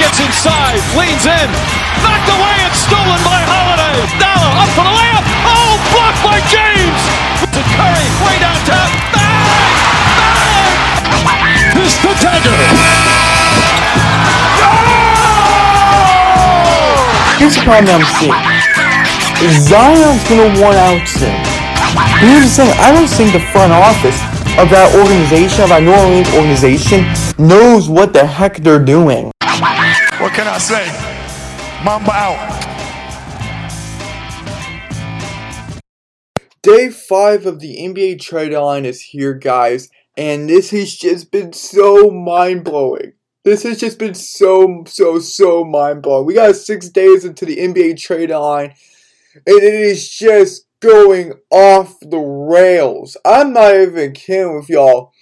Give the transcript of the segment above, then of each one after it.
gets inside, leans in, knocked away and stolen by Holiday. Dollar up for the layup. Oh, blocked by James. To Curry, way downtown. Bang! Bang! This the dagger. Here's the problem I'm seeing. Zion's gonna want out soon. Here's the thing, I don't think the front office of that organization, of that New Orleans organization, knows what the heck they're doing. Can I say? Mamba out. Day 5 of the NBA trade line is here, guys, and this has just been so mind blowing. This has just been so, so, so mind blowing. We got six days into the NBA trade line, and it is just going off the rails. I'm not even kidding with y'all.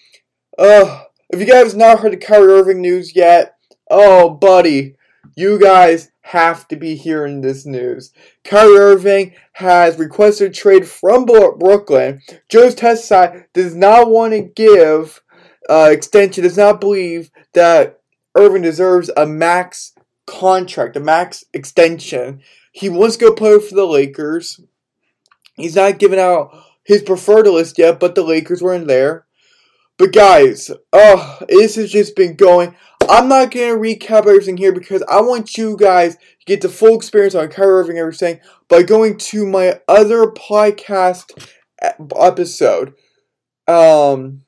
Uh, if you guys not heard the Kyrie Irving news yet, oh, buddy, you guys have to be hearing this news. Kyrie Irving has requested trade from Brooklyn. Joe Tsai does not want to give uh, extension, does not believe that Irving deserves a max contract, a max extension. He wants to go play for the Lakers. He's not giving out his preferred list yet, but the Lakers were in there. But guys, oh, this has just been going. I'm not going to recap everything here because I want you guys to get the full experience on Kyrie Irving everything by going to my other podcast episode. Um,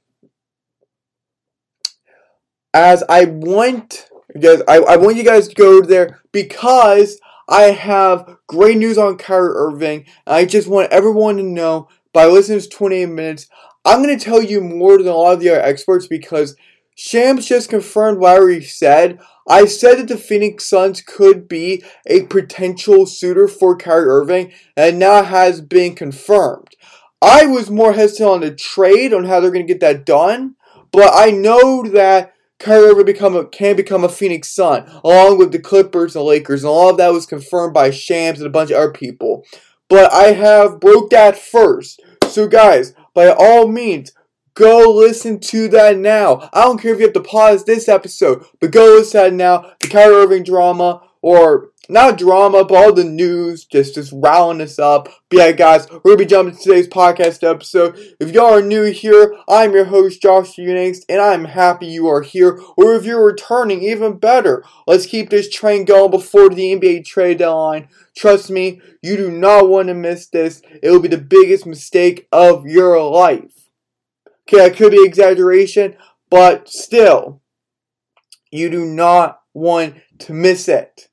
as I want, guys, I, I want you guys to go there because I have great news on Kyrie Irving. I just want everyone to know by listening to 28 minutes, I'm going to tell you more than a lot of the other experts because Shams just confirmed what I already said. I said that the Phoenix Suns could be a potential suitor for Kyrie Irving, and now has been confirmed. I was more hesitant on the trade, on how they're going to get that done, but I know that Kyrie Irving become a, can become a Phoenix Sun, along with the Clippers and the Lakers, and all of that was confirmed by Shams and a bunch of other people. But I have broke that first. So guys, by all means, go listen to that now. I don't care if you have to pause this episode, but go listen to that now. The Kyrie Irving drama, or not drama, but all the news, just just riling us up. But yeah, guys, we're gonna be jumping to today's podcast episode. If y'all are new here, I'm your host Josh Unix, and I'm happy you are here. Or if you're returning, even better. Let's keep this train going before the NBA trade deadline. Trust me, you do not want to miss this. It will be the biggest mistake of your life. Okay, that could be exaggeration, but still, you do not want to miss it.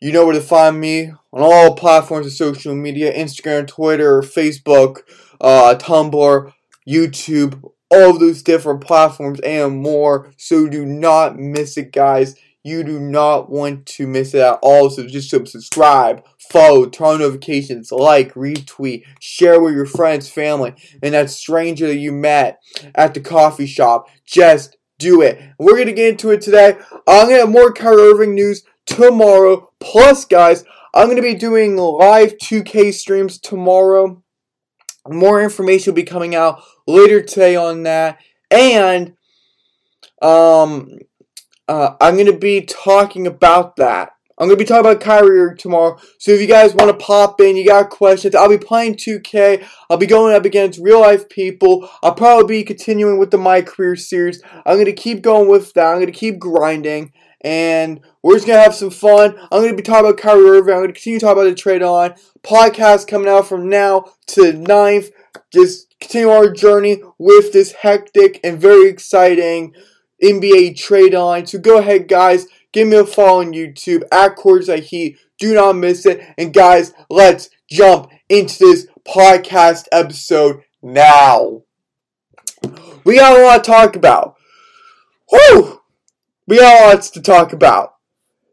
You know where to find me on all platforms of social media Instagram, Twitter, Facebook, uh, Tumblr, YouTube, all of those different platforms and more. So do not miss it, guys. You do not want to miss it at all. So just subscribe, follow, turn on notifications, like, retweet, share with your friends, family, and that stranger that you met at the coffee shop. Just do it. We're to get into it today. I'm to have more Kyrie Irving news tomorrow. Plus, guys, I'm to be doing live 2K streams tomorrow. More information will be coming out later today on that. And um, uh, I'm going to be talking about that. I'm going to be talking about Kyrie tomorrow. So if you guys want to pop in, you got questions, I'll be playing 2K. I'll be going up against real life people. I'll probably be continuing with the My Career series. I'm going to keep going with that. I'm going to keep grinding and we're just gonna have some fun. I'm gonna be talking about Kyrie Irving. I'm gonna continue talking about the trade on podcast coming out from now to 9th. Just continue our journey with this hectic and very exciting NBA trade line. So go ahead, guys. Give me a follow on YouTube at Courtside Heat. Do not miss it. And guys, let's jump into this podcast episode now. We got a lot to talk about. Woo! we got lots to talk about.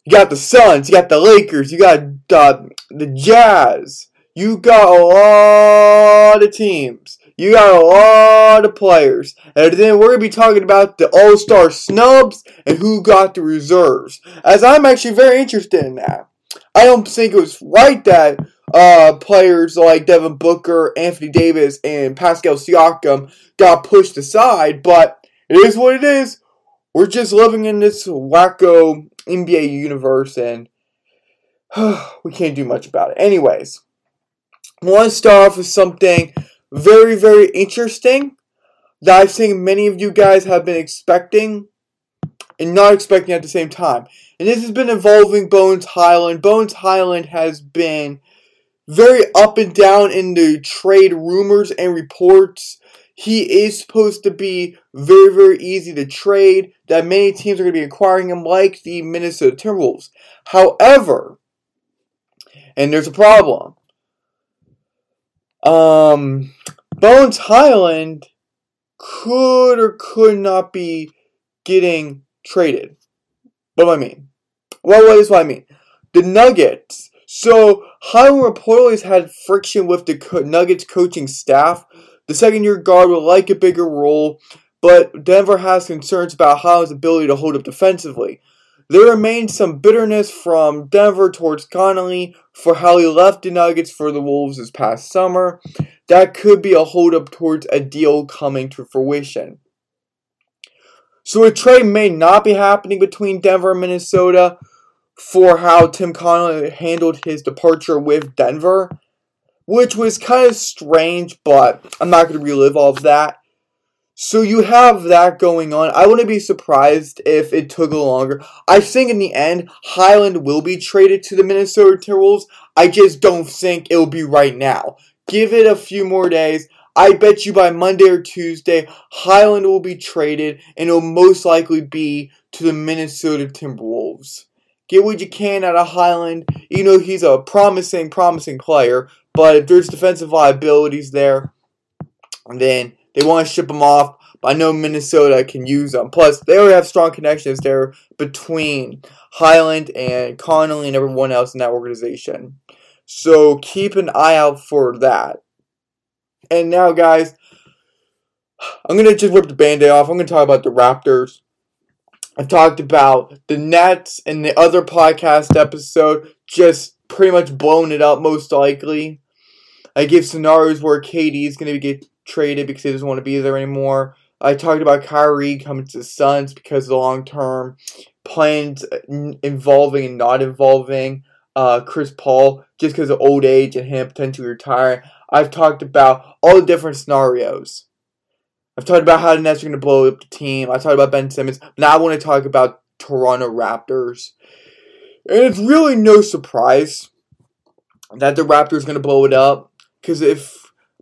You got the Suns, you got the Lakers, you got uh, the Jazz. You got a lot of teams. You got a lot of players. And then we're going to be talking about the All Star snubs and who got the reserves. As I'm actually very interested in that. I don't think it was right that uh, players like Devin Booker, Anthony Davis, and Pascal Siakam got pushed aside, but it is what it is. we're just living in this wacko NBA universe and we can't do much about it. Anyways, I want to start off with something very, very interesting that I think many of you guys have been expecting and not expecting at the same time. And this has been involving Bones Hyland. Bones Hyland has been very up and down in the trade rumors and reports. He is supposed to be very, very easy to trade, that many teams are going to be acquiring him, like the Minnesota Timberwolves. However, and there's a problem. Um, Bones Hyland could or could not be getting traded. What do I mean? Well, what is what I mean? The Nuggets. So Hyland reportedly has had friction with the Nuggets coaching staff. The second year guard would like a bigger role, but Denver has concerns about Hyland's ability to hold up defensively. There remains some bitterness from Denver towards Connolly for how he left the Nuggets for the Wolves this past summer. That could be a holdup towards a deal coming to fruition. So a trade may not be happening between Denver and Minnesota for how Tim Connolly handled his departure with Denver, which was kind of strange, but I'm not going to relive all of that. So you have that going on. I wouldn't be surprised if it took a longer. I think in the end, Hyland will be traded to the Minnesota Timberwolves. I just don't think it'll be right now. Give it a few more days. I bet you by Monday or Tuesday, Hyland will be traded and it'll most likely be to the Minnesota Timberwolves. Get what you can out of Hyland. You know he's a promising, promising player, but if there's defensive liabilities there, then they want to ship him off, but I know Minnesota can use them. Plus, they already have strong connections there between Hyland and Connolly and everyone else in that organization. So keep an eye out for that. And now, guys, I'm going to just rip the band aid off. I'm going to talk about the Raptors. I've talked about the Nets in the other podcast episode, just pretty much blown it up, most likely. I give scenarios where KD is going to get traded because he doesn't want to be there anymore. I talked about Kyrie coming to the Suns because of the long term plans involving and not involving uh, Chris Paul just because of old age and him potentially retiring. I've talked about all the different scenarios. I've talked about how the Nets are going to blow up the team. I talked about Ben Simmons. Now I want to talk about Toronto Raptors. And it's really no surprise that the Raptors going to blow it up. Because if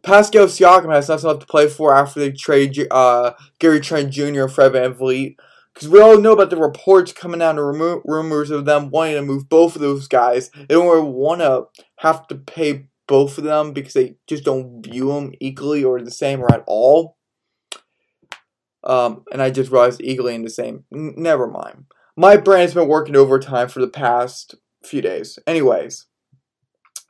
Pascal Siakam has nothing left to play for after they trade uh, Gary Trent Jr. and Fred Van VanVleet. Because we all know about the reports coming out remo- rumors of them wanting to move both of those guys. They don't want to have to pay both of them because they just don't view them equally or the same or at all. Um, and I just realized equally and the same. N- never mind. My brain's been working overtime for the past few days. Anyways,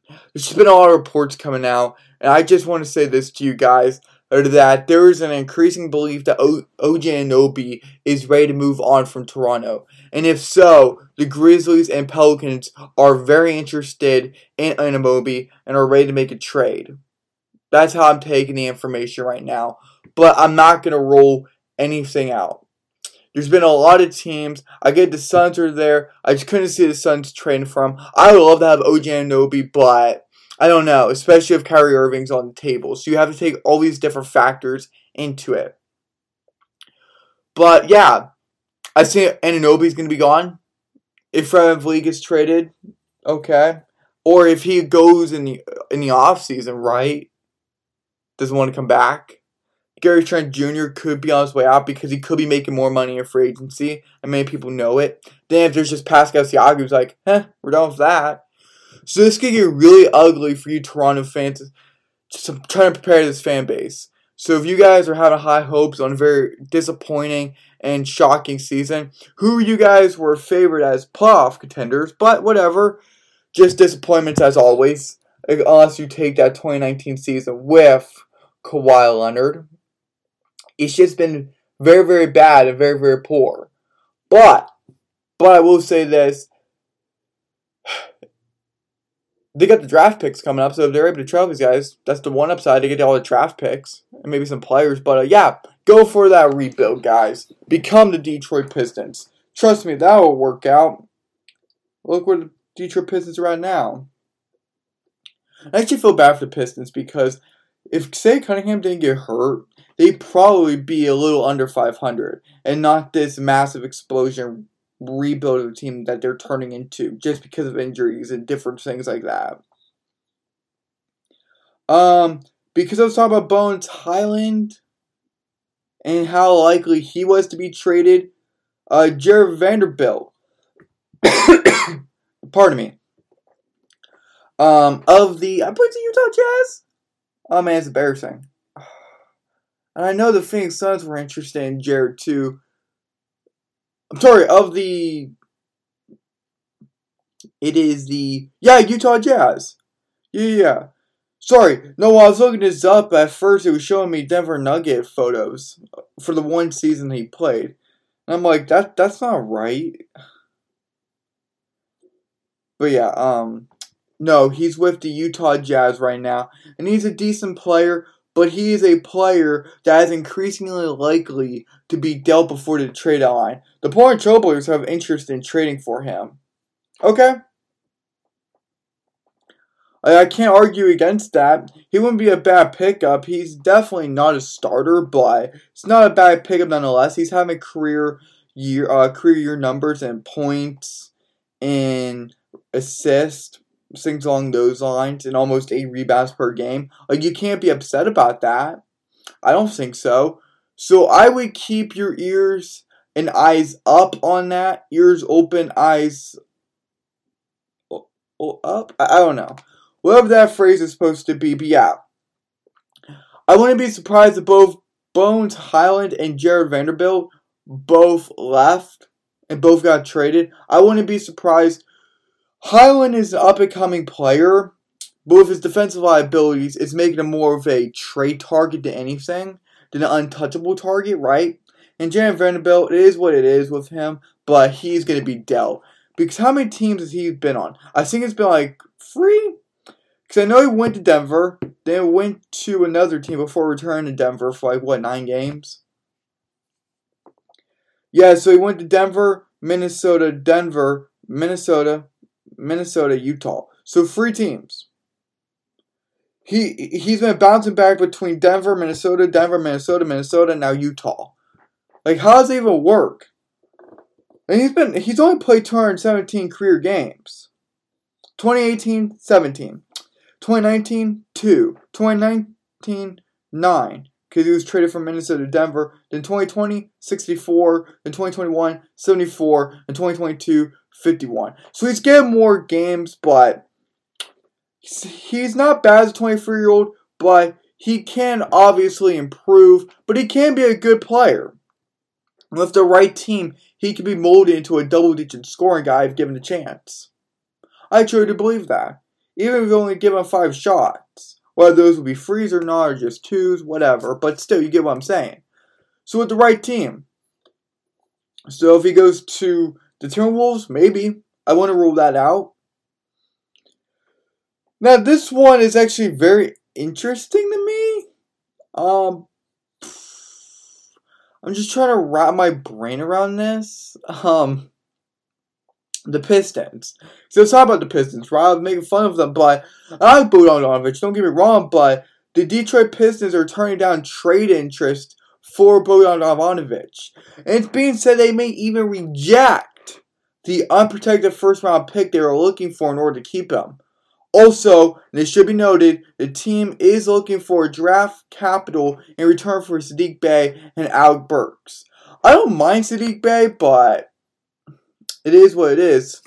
there's just been a lot of reports coming out and I just want to say this to you guys that there is an increasing belief that o- OG Anunoby is ready to move on from Toronto. And if so, the Grizzlies and Pelicans are very interested in Anunoby and are ready to make a trade. That's how I'm taking the information right now. But I'm not going to roll anything out. There's been a lot of teams. I get the Suns are there. I just couldn't see the Suns trading from. I would love to have OG Anunoby, but I don't know, especially if Kyrie Irving's on the table. So you have to take all these different factors into it. But yeah, I think Anunoby's going to be gone. If Fred VanVleet gets traded, okay. Or if he goes in the in the off season, right? Doesn't want to come back. Gary Trent Jr. could be on his way out because he could be making more money in free agency, and many people know it. Then if there's just Pascal Siakam who's like, eh, we're done with that. So this could get really ugly for you Toronto fans. Just trying to prepare this fan base. So if you guys are having high hopes on a very disappointing and shocking season, who you guys were favored as playoff contenders, but whatever. Just disappointments as always. Unless you take that 2019 season with Kawhi Leonard. It's just been very, very bad and very, very poor. But, but I will say this they got the draft picks coming up, so if they're able to trade these guys, that's the one upside. to get all the draft picks and maybe some players. But uh, yeah, Go for that rebuild, guys. Become the Detroit Pistons. Trust me, that will work out. Look where the Detroit Pistons are at now. I actually feel bad for the Pistons because if Cade Cunningham didn't get hurt, they'd probably be a little under 500 and not this massive explosion rebuild of the team that they're turning into just because of injuries and different things like that. Um, because I was talking about Bones Hyland and how likely he was to be traded, uh, Jarred Vanderbilt, pardon me, um, of the, I put the Utah Jazz. Oh man, it's embarrassing. And I know the Phoenix Suns were interested in Jarred too. I'm sorry, of the. It is the. Yeah, Utah Jazz. Yeah, yeah. Sorry, no, I was looking this up. At first, it was showing me Denver Nugget photos for the one season he played. And I'm like, that that's not right. But yeah, um, no, he's with the Utah Jazz right now, and he's a decent player. But he is a player that is increasingly likely to be dealt before the trade line. The Portland Trailblazers have interest in trading for him. Okay. I can't argue against that. He wouldn't be a bad pickup. He's definitely not a starter, but it's not a bad pickup nonetheless. He's having career year uh, career year numbers and points and assist things along those lines, and almost eight rebounds per game. Like you can't be upset about that. I don't think so. So I would keep your ears and eyes up on that. Ears open, eyes up. I don't know whatever that phrase is supposed to be. But yeah, I wouldn't be surprised if both Bones Hyland and Jarred Vanderbilt both left and both got traded. I wouldn't be surprised. Hyland is an up and coming player, but with his defensive liabilities, it's making him more of a trade target than anything, than an untouchable target, right? And Jarred Vanderbilt, it is what it is with him, but he's going to be dealt. Because how many teams has he been on? I think it's been like three, because I know he went to Denver, then went to another team before returning to Denver for like, what, nine games? Yeah, so he went to Denver, Minnesota, Denver, Minnesota, Minnesota, Utah. So three teams. He he's been bouncing back between Denver, Minnesota, Denver, Minnesota, Minnesota, now Utah. Like how does it even work? And he's been he's only played 217 career games. 2018, 17. 2019, 2. 2019, 9. Because he was traded from Minnesota to Denver. Then 2020, 64. Then 2021, 74. And 2022, 51. So he's getting more games, but he's not bad as a 23 year old, but he can obviously improve, but he can be a good player. With the right team, he can be molded into a double digit scoring guy if given a chance. I truly believe that. Even if you only give him five shots, whether those will be threes or not, or just twos, whatever, but still, you get what I'm saying. So with the right team. So if he goes to the Timberwolves, maybe. I want to rule that out. Now this one is actually very interesting to me. Um I'm just trying to wrap my brain around this. Um the Pistons. So let's talk about the Pistons, right? I'm making fun of them, but I like Bogdanovic, don't get me wrong, but the Detroit Pistons are turning down trade interest for Bogdanovic. And it's being said they may even reject the unprotected first round pick they were looking for in order to keep him. Also, and it should be noted, the team is looking for draft capital in return for Saddiq Bey and Alec Burks. I don't mind Saddiq Bey, but it is what it is.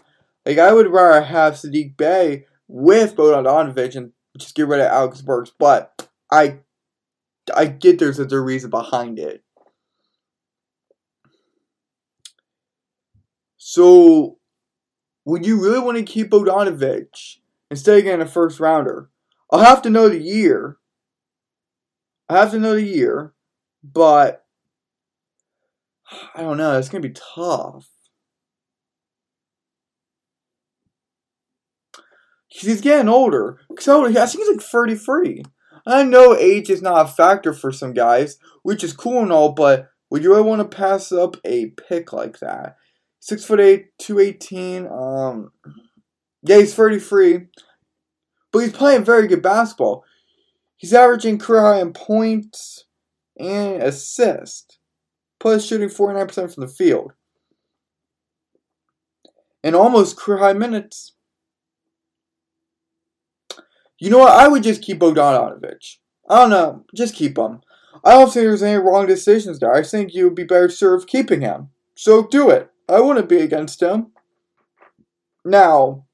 Like I would rather have Saddiq Bey with Bogdanovic and just get rid of Alex Burks, but I I get there's a reason behind it. So would you really want to keep Bogdanovic instead of getting a first rounder? I'll have to know the year. I have to know the year, but I don't know. It's gonna be tough. He's getting older. Cause I think he's like 33. I I know age is not a factor for some guys, which is cool and all, but would you really want to pass up a pick like that? Six foot eight, two eighteen. Um, yeah, he's thirty three, but he's playing very good basketball. He's averaging career high in points and assists, plus shooting forty nine percent from the field, and almost career high minutes. You know what? I would just keep Bogdanovic. I don't know. Just keep him. I don't think there's any wrong decisions there. I think you would be better served keeping him. So do it. I wouldn't be against him. Now,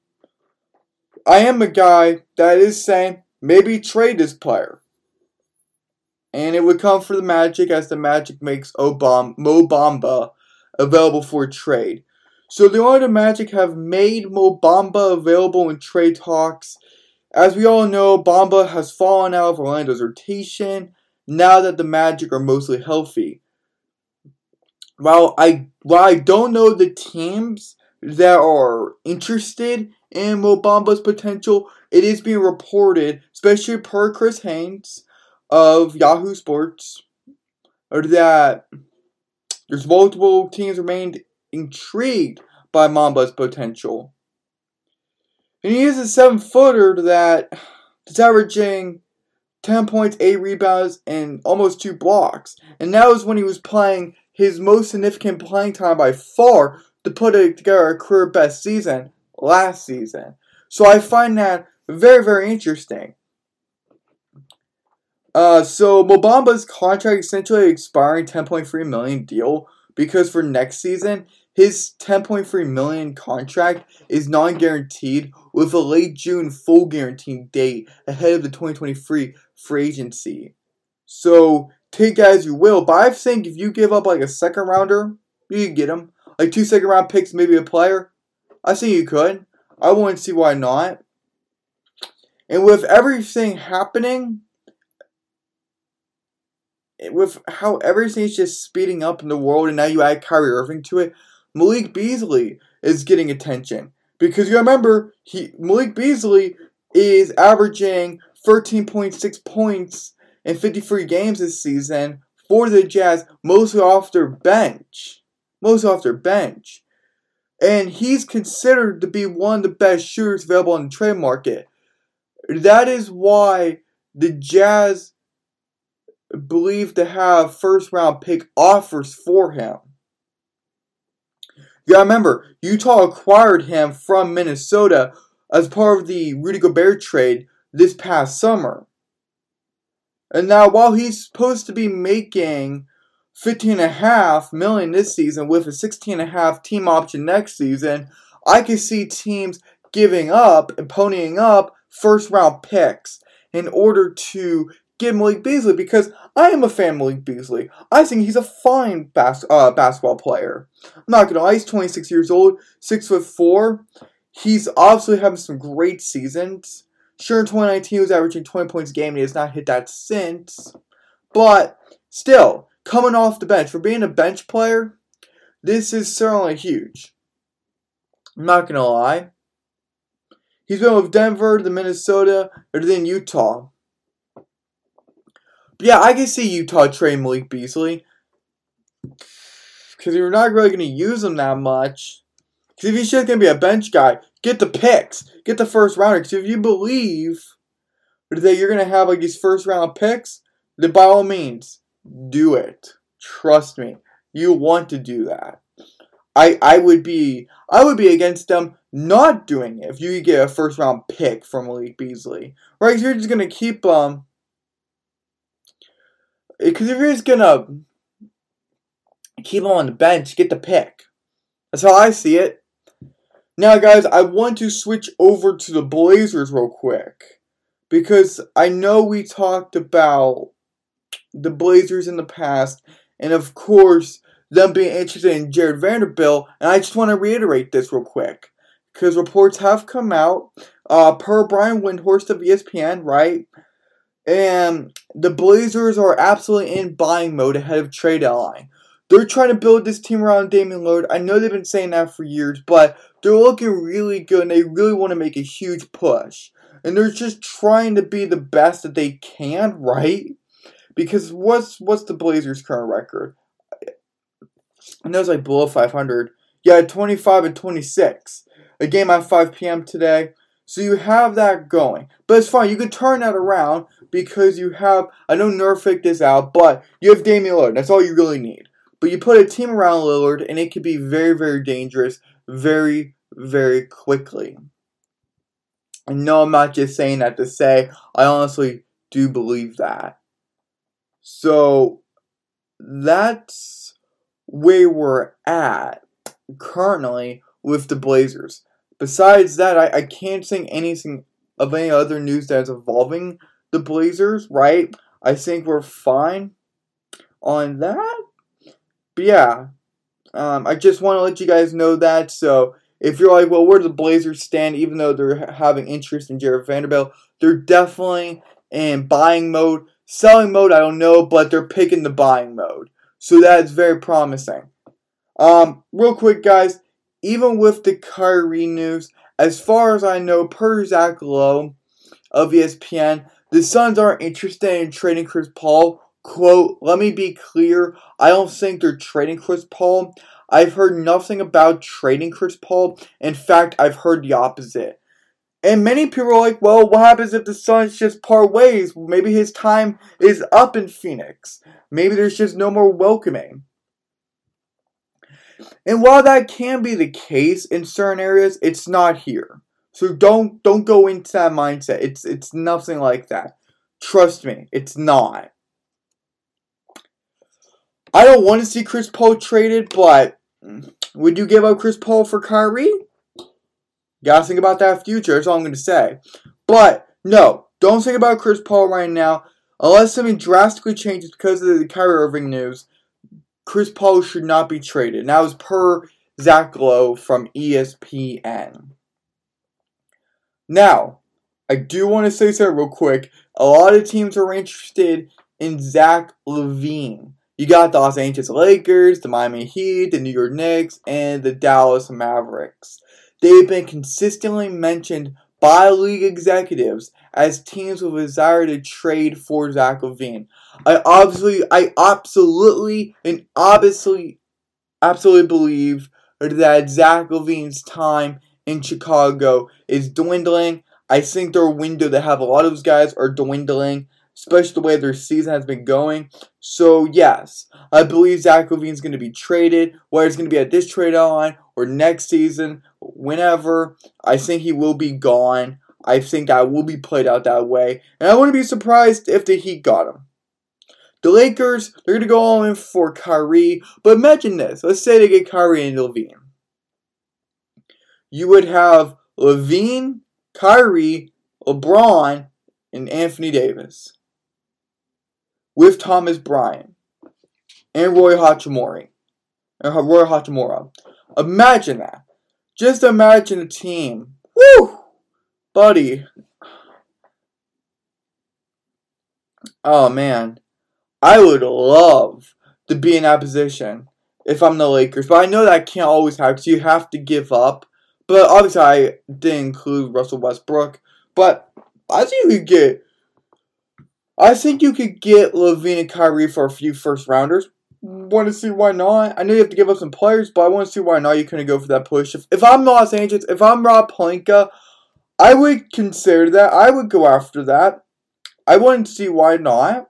I am a guy that is saying maybe trade this player. And it would come for the Magic as the Magic makes Obama, Mo Bamba available for trade. So the Orlando Magic have made Mo Bamba available in trade talks as we all know, Bamba has fallen out of Orlando's rotation now that the Magic are mostly healthy. While I while I don't know the teams that are interested in Mo Bamba's potential, it is being reported, especially per Chris Haynes of Yahoo Sports, that there's multiple teams remained intrigued by Bamba's potential. And he is a seven footer that is averaging 10 points, 8 rebounds, and almost 2 blocks. And that was when he was playing his most significant playing time by far to put together a career best season last season. So I find that very, very interesting. Uh, so Mo Bamba's contract essentially expiring 10.3 million deal because for next season his 10.3 million contract is non-guaranteed with a late June full guarantee date ahead of the 2023 free agency. So take as you will, but I think if you give up like a second rounder, you can get him. Like two second round picks, maybe a player. I think you could. I wouldn't see why not. And with everything happening, eh, with how everything's just speeding up in the world, and now you add Kyrie Irving to it, Malik Beasley is getting attention because you remember he Malik Beasley is averaging 13.6 points in 53 games this season for the Jazz, mostly off their bench, mostly off their bench, and he's considered to be one of the best shooters available on the trade market. That is why the Jazz believe to have first round pick offers for him. You gotta remember, Utah acquired him from Minnesota as part of the Rudy Gobert trade this past summer. And now, while he's supposed to be making 15.5 million this season with a $16.5 team option next season, I can see teams giving up and ponying up first round picks in order to get Malik Beasley because I am a fan of Malik Beasley. I think he's a fine bas- uh, basketball player. I'm not gonna lie, he's 26 years old, six foot four. He's obviously having some great seasons. Sure, in 2019 he was averaging 20 points a game, and he has not hit that since. But still, coming off the bench for being a bench player, this is certainly huge. I'm not gonna lie. He's been with Denver, the Minnesota, or then Utah. But yeah, I can see Utah trade Malik Beasley. Because you're not really going to use him that much. Because if he's just going to be a bench guy, get the picks. Get the first rounder. Because if you believe that you're going to have like these first round picks, then by all means, do it. Trust me. You want to do that. I, I would be I would be against them not doing it if you get a first round pick from Malik Beasley. Right? You're just gonna keep um because if you're just gonna keep him on the bench, get the pick. That's how I see it. Now, guys, I want to switch over to the Blazers real quick because I know we talked about the Blazers in the past, and of course, them being interested in Jarred Vanderbilt. And I just want to reiterate this real quick because reports have come out uh, per Brian Windhorst of ESPN, right? And the Blazers are absolutely in buying mode ahead of trade deadline. They're trying to build this team around Damian Lillard. I know they've been saying that for years, but they're looking really good and they really want to make a huge push. and they're just trying to be the best that they can, right? Because what's what's the Blazers' current record? Know it's like below 500. Yeah, 25 and 26. A game at 5 p.m. today. So you have that going. But it's fine. You can turn that around because you have, I know Nurkic is out, but you have Damian Lillard. That's all you really need. But you put a team around Lillard, and it can be very, very dangerous very, very quickly. And no, I'm not just saying that to say, I honestly do believe that. So, that's where we're at currently with the Blazers. Besides that, I, I can't think anything of any other news that's involving the Blazers, right? I think we're fine on that. But yeah, um, I just want to let you guys know that. So if you're like, well, where do the Blazers stand? Even though they're having interest in Jarred Vanderbilt, they're definitely in buying mode. Selling mode, I don't know, but they're picking the buying mode. So that's very promising. Um, real quick, guys, even with the Kyrie news, as far as I know, per Zach Lowe of ESPN, the Suns aren't interested in trading Chris Paul. Quote, let me be clear, I don't think they're trading Chris Paul. I've heard nothing about trading Chris Paul. In fact, I've heard the opposite. And many people are like, well, what happens if the Suns just part ways? Maybe his time is up in Phoenix. Maybe there's just no more welcoming. And while that can be the case in certain areas, it's not here. So don't don't go into that mindset. It's it's nothing like that. Trust me, it's not. I don't want to see Chris Paul traded, but would you give up Chris Paul for Kyrie? Gotta think about that future, that's all I'm gonna say. But no, don't think about Chris Paul right now. Unless something drastically changes because of the Kyrie Irving news, Chris Paul should not be traded. Now, as per Zach Lowe from ESPN. Now, I do want to say something real quick. A lot of teams are interested in Zach LaVine. You got the Los Angeles Lakers, the Miami Heat, the New York Knicks, and the Dallas Mavericks. They've been consistently mentioned by league executives as teams with a desire to trade for Zach LaVine. I obviously, I absolutely and obviously, absolutely believe that Zach LaVine's time in Chicago is dwindling. I think their window to have a lot of those guys are dwindling especially the way their season has been going. So, yes, I believe Zach LaVine's going to be traded, whether it's going to be at this trade line or next season, whenever. I think he will be gone. I think that will be played out that way. And I wouldn't be surprised if the Heat got him. The Lakers, they're going to go all in for Kyrie. But imagine this. Let's say they get Kyrie and LaVine. You would have LaVine, Kyrie, LeBron, and Anthony Davis with Thomas Bryant and Roy Hachimori. And Roy Hachimura. Imagine that. Just imagine a team. Woo! Buddy. Oh man. I would love to be in that position if I'm the Lakers. But I know that can't always happen, you have to give up. But obviously I didn't include Russell Westbrook. But I think you could get I think you could get LaVine and Kyrie for a few first rounders. Want to see why not? I know you have to give up some players, but I want to see why not. You couldn't go for that push. If, if I'm Los Angeles, if I'm Rob Pelinka, I would consider that. I would go after that. I wouldn't see why not.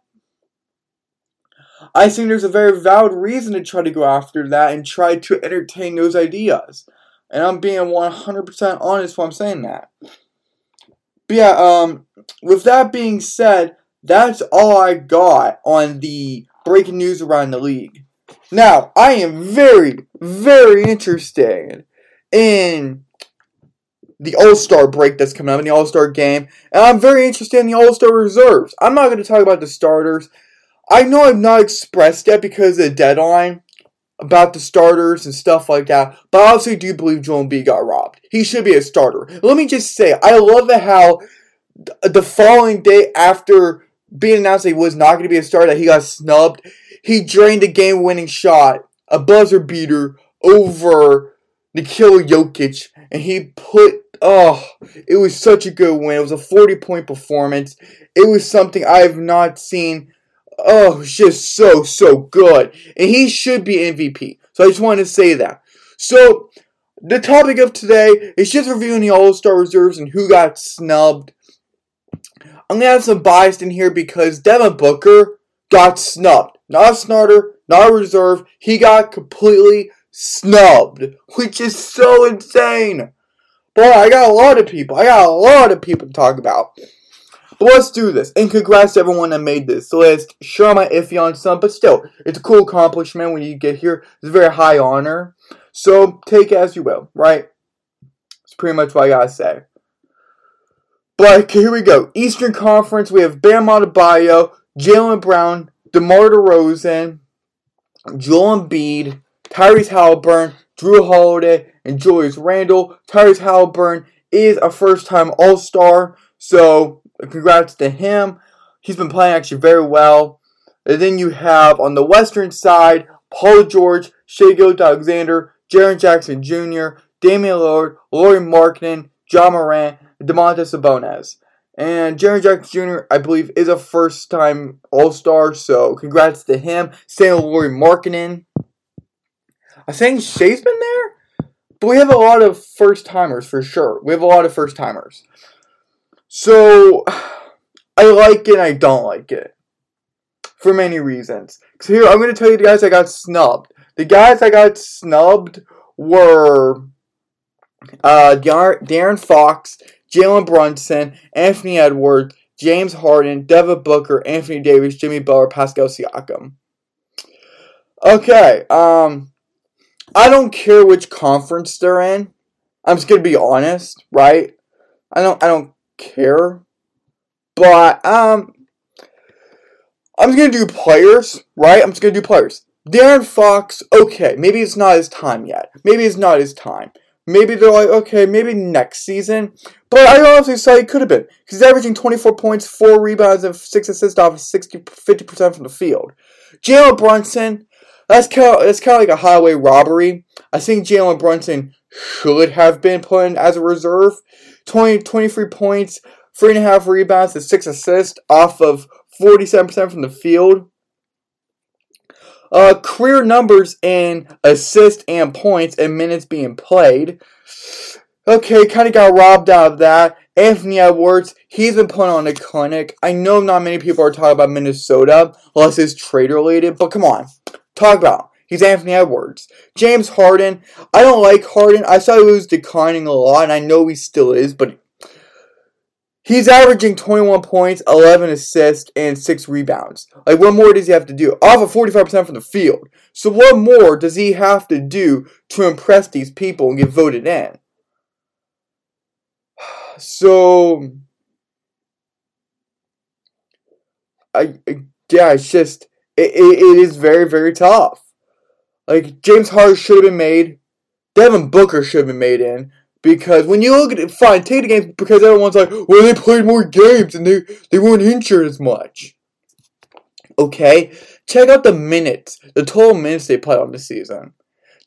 I think there's a very valid reason to try to go after that and try to entertain those ideas. And I'm being 100% honest when I'm saying that. But yeah, um, with that being said, that's all I got on the breaking news around the league. Now, I am very, very interested in the All Star break that's coming up in the All Star game, and I'm very interested in the All Star reserves. I'm not going to talk about the starters. I know I've not expressed yet because of the deadline about the starters and stuff like that, but I also do believe Joel B got robbed. He should be a starter. Let me just say, I love how the following day after being announced that he was not going to be a starter, that he got snubbed. He drained a game winning shot, a buzzer beater over Nikola Jokic, and he put oh, it was such a good win. It was a 40 point performance. It was something I have not seen. Oh, just so so good, and he should be MVP. So I just wanted to say that. So the topic of today is just reviewing the All Star reserves and who got snubbed. I'm gonna have some bias in here because Devin Booker got snubbed. Not a starter, not a reserve. He got completely snubbed, which is so insane. Boy, I got a lot of people. I got a lot of people to talk about. But let's do this. And congrats to everyone that made this list. Sure, I'm iffy on some, but still, it's a cool accomplishment when you get here. It's a very high honor. So take it as you will, right? That's pretty much what I gotta say. But here we go. Eastern Conference, we have Bam Adebayo, Jaylen Brown, DeMar DeRozan, Joel Embiid, Tyrese Haliburton, Jrue Holiday, and Julius Randle. Tyrese Haliburton is a first-time All-Star, so congrats to him. He's been playing actually very well. And then you have on the western side, Paul George, Shai Gilgeous-Alexander, Jaren Jackson Jr., Damian Lillard, Lauri Markkanen, Ja Morant, Domantas Sabonis. And Jaren Jackson Jr., I believe, is a first time All Star, so congrats to him. Same with Lauri Markkanen. I think Shai's been there, but we have a lot of first timers for sure. We have a lot of first timers. So I like it and I don't like it for many reasons. So here I'm going to tell you the guys I got snubbed. The guys I got snubbed were uh, De'Aaron Fox, Jalen Brunson, Anthony Edwards, James Harden, Devin Booker, Anthony Davis, Jimmy Butler, Pascal Siakam. Okay, um, I don't care which conference they're in. I'm just gonna be honest, right? I don't, I don't care, but um, I'm just gonna do players, right? I'm just gonna do players. De'Aaron Fox, okay, maybe it's not his time yet. Maybe it's not his time. Maybe they're like, okay, maybe next season. But I honestly say it could have been. He's averaging 24 points, 4 rebounds, and 6 assists off of 60, 50% from the field. Jalen Brunson, that's kind of, that's kind of like a highway robbery. I think Jalen Brunson should have been put in as a reserve. 20, 23 points, 3.5 rebounds, and 6 assists off of 47% from the field. Uh, career numbers in assists and points and minutes being played. Okay, kind of got robbed out of that. Anthony Edwards, he's been put on a clinic. I know not many people are talking about Minnesota, unless it's trade related, but come on. Talk about. He's Anthony Edwards. James Harden, I don't like Harden. I saw he was declining a lot, and I know he still is, but He's averaging 21 points, 11 assists, and 6 rebounds. Like, what more does he have to do? Off of 45% from the field. So, what more does he have to do to impress these people and get voted in? So, I, yeah, it's just, it, it, it is very, very tough. Like, James Harden should have been made. Devin Booker should have been made in. Because when you look at it, fine, take the games because everyone's like, well, they played more games and they, they weren't injured as much. Okay? Check out the minutes, the total minutes they played on the season.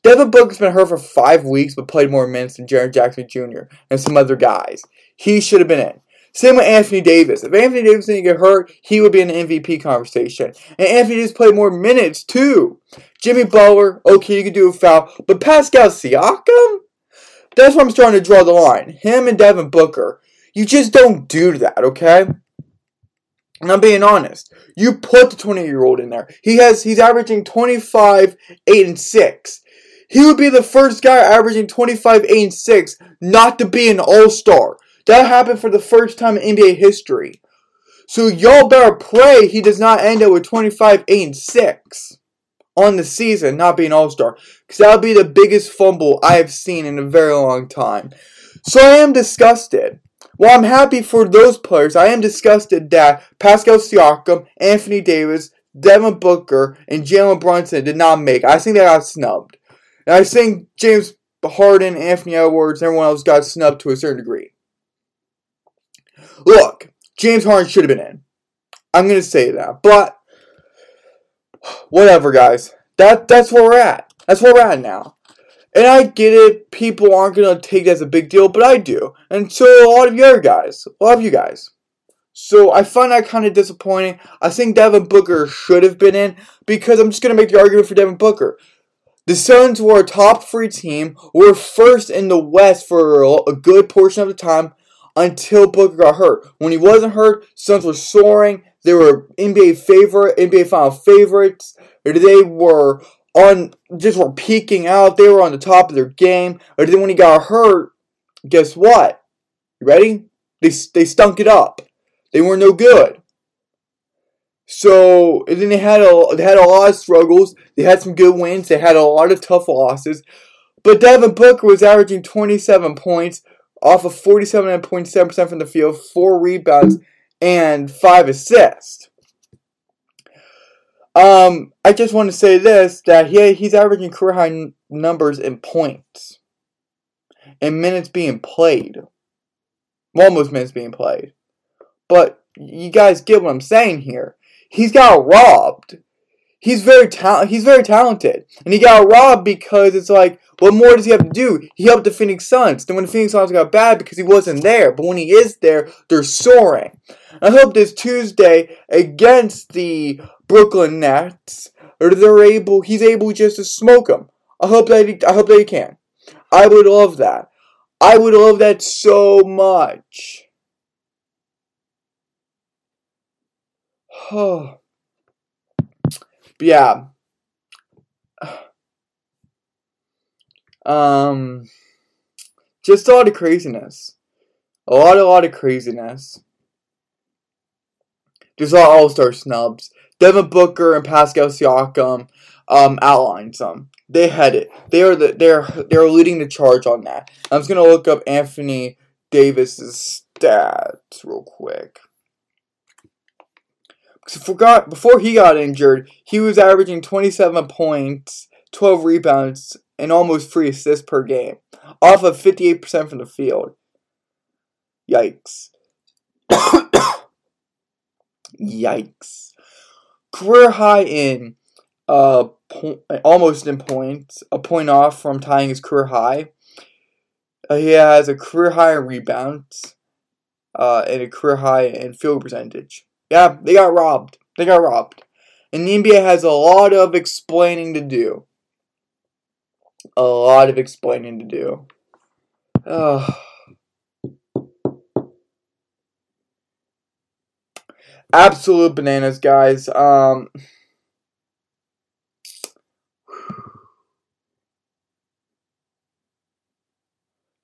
Devin Booker's been hurt for five weeks but played more minutes than Jaren Jackson Jr. and some other guys. He should have been in. Same with Anthony Davis. If Anthony Davis didn't get hurt, he would be in the MVP conversation. And Anthony Davis played more minutes too. Jimmy Butler, okay, you could do a foul. But Pascal Siakam? That's where I'm starting to draw the line. Him and Devin Booker. You just don't do that, okay? And I'm being honest. You put the 20 year old in there. He has he's averaging 25, 8, and 6. He would be the first guy averaging 25, 8, and 6 not to be an all-star. That happened for the first time in NBA history. So y'all better pray he does not end up with 25, 8, and 6 on the season not being All Star. Because that would be the biggest fumble I have seen in a very long time. So I am disgusted. While I'm happy for those players, I am disgusted that Pascal Siakam, Anthony Davis, Devin Booker, and Jalen Brunson did not make. I think they got snubbed. And I think James Harden, Anthony Edwards, and everyone else got snubbed to a certain degree. Look, James Harden should have been in. I'm going to say that. But whatever, guys. That that's where we're at. That's where we're at now. And I get it, people aren't to take that as a big deal, but I do. And so a lot of you guys, a lot of you guys. So I find that kind of disappointing. I think Devin Booker should have been in because I'm just to make the argument for Devin Booker. The Suns were a top three team, were first in the West for a good portion of the time until Booker got hurt. When he wasn't hurt, Suns were soaring. They were NBA favorite, NBA final favorites. They were on just were peaking out. They were on the top of their game. But then when he got hurt, guess what? You ready? They they stunk it up. They were no good. So then they had a they had a lot of struggles. They had some good wins. They had a lot of tough losses. But Devin Booker was averaging 27 points off of 47.7% from the field, four rebounds, and five assists. Um, I just want to say this that he he's averaging career high n- numbers in points and minutes being played. Almost minutes being played. But you guys get what I'm saying here. He's got robbed. He's very ta- he's very talented. And he got robbed because it's like, what more does he have to do? He helped the Phoenix Suns. Then when the Phoenix Suns got bad because he wasn't there. But when he is there, they're soaring. I hope this Tuesday against the Brooklyn Nets, they're able, he's able just to smoke them. I hope that he, I hope that he can. I would love that. I would love that so much. Oh. Yeah. Um, just a lot of craziness. A lot, a lot of craziness. Just a lot of all-star snubs. Devin Booker and Pascal Siakam um, outlined some. They had it. They are the they're they're leading the charge on that. I'm just gonna look up Anthony Davis's stats real quick. Forgot before he got injured, he was averaging 27 points, 12 rebounds, and almost three assists per game, off of 58% from the field. Yikes. Yikes. Career high in uh po- almost in points, a point off from tying his career high. Uh, he has a career high in rebounds, uh, and a career high in field percentage. Yeah, they got robbed. They got robbed. And the NBA has a lot of explaining to do. A lot of explaining to do. Ugh. Absolute bananas, guys. Um,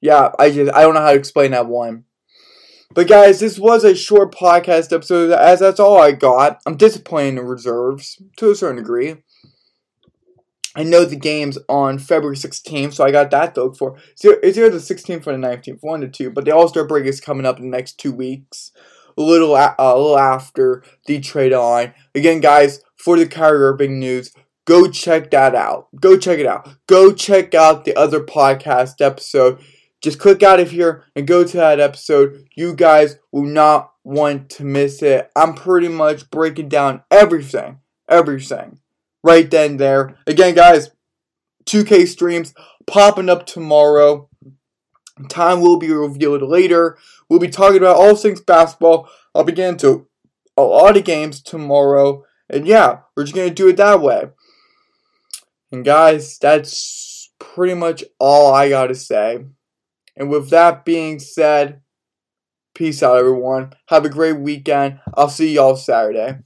yeah, I just I don't know how to explain that one. But guys, this was a short podcast episode as that's all I got. I'm disappointed in the reserves to a certain degree. I know the game's on February 16th, so I got that to look for. It's either the 16th or the 19th, one to two. But the All Star break is coming up in the next two weeks, a little uh, a little after the trade line. Again, guys, for the Kyrie Irving news, go check that out. Go check it out. Go check out the other podcast episode. Just click out of here and go to that episode. You guys will not want to miss it. I'm pretty much breaking down everything, everything right then there. Again, guys, 2K streams popping up tomorrow. Time will be revealed later. We'll be talking about all things basketball. I'll begin to a lot of games tomorrow. And yeah, we're just going to do it that way. And guys, that's pretty much all I got to say. And with that being said, peace out, everyone. Have a great weekend. I'll see y'all Saturday.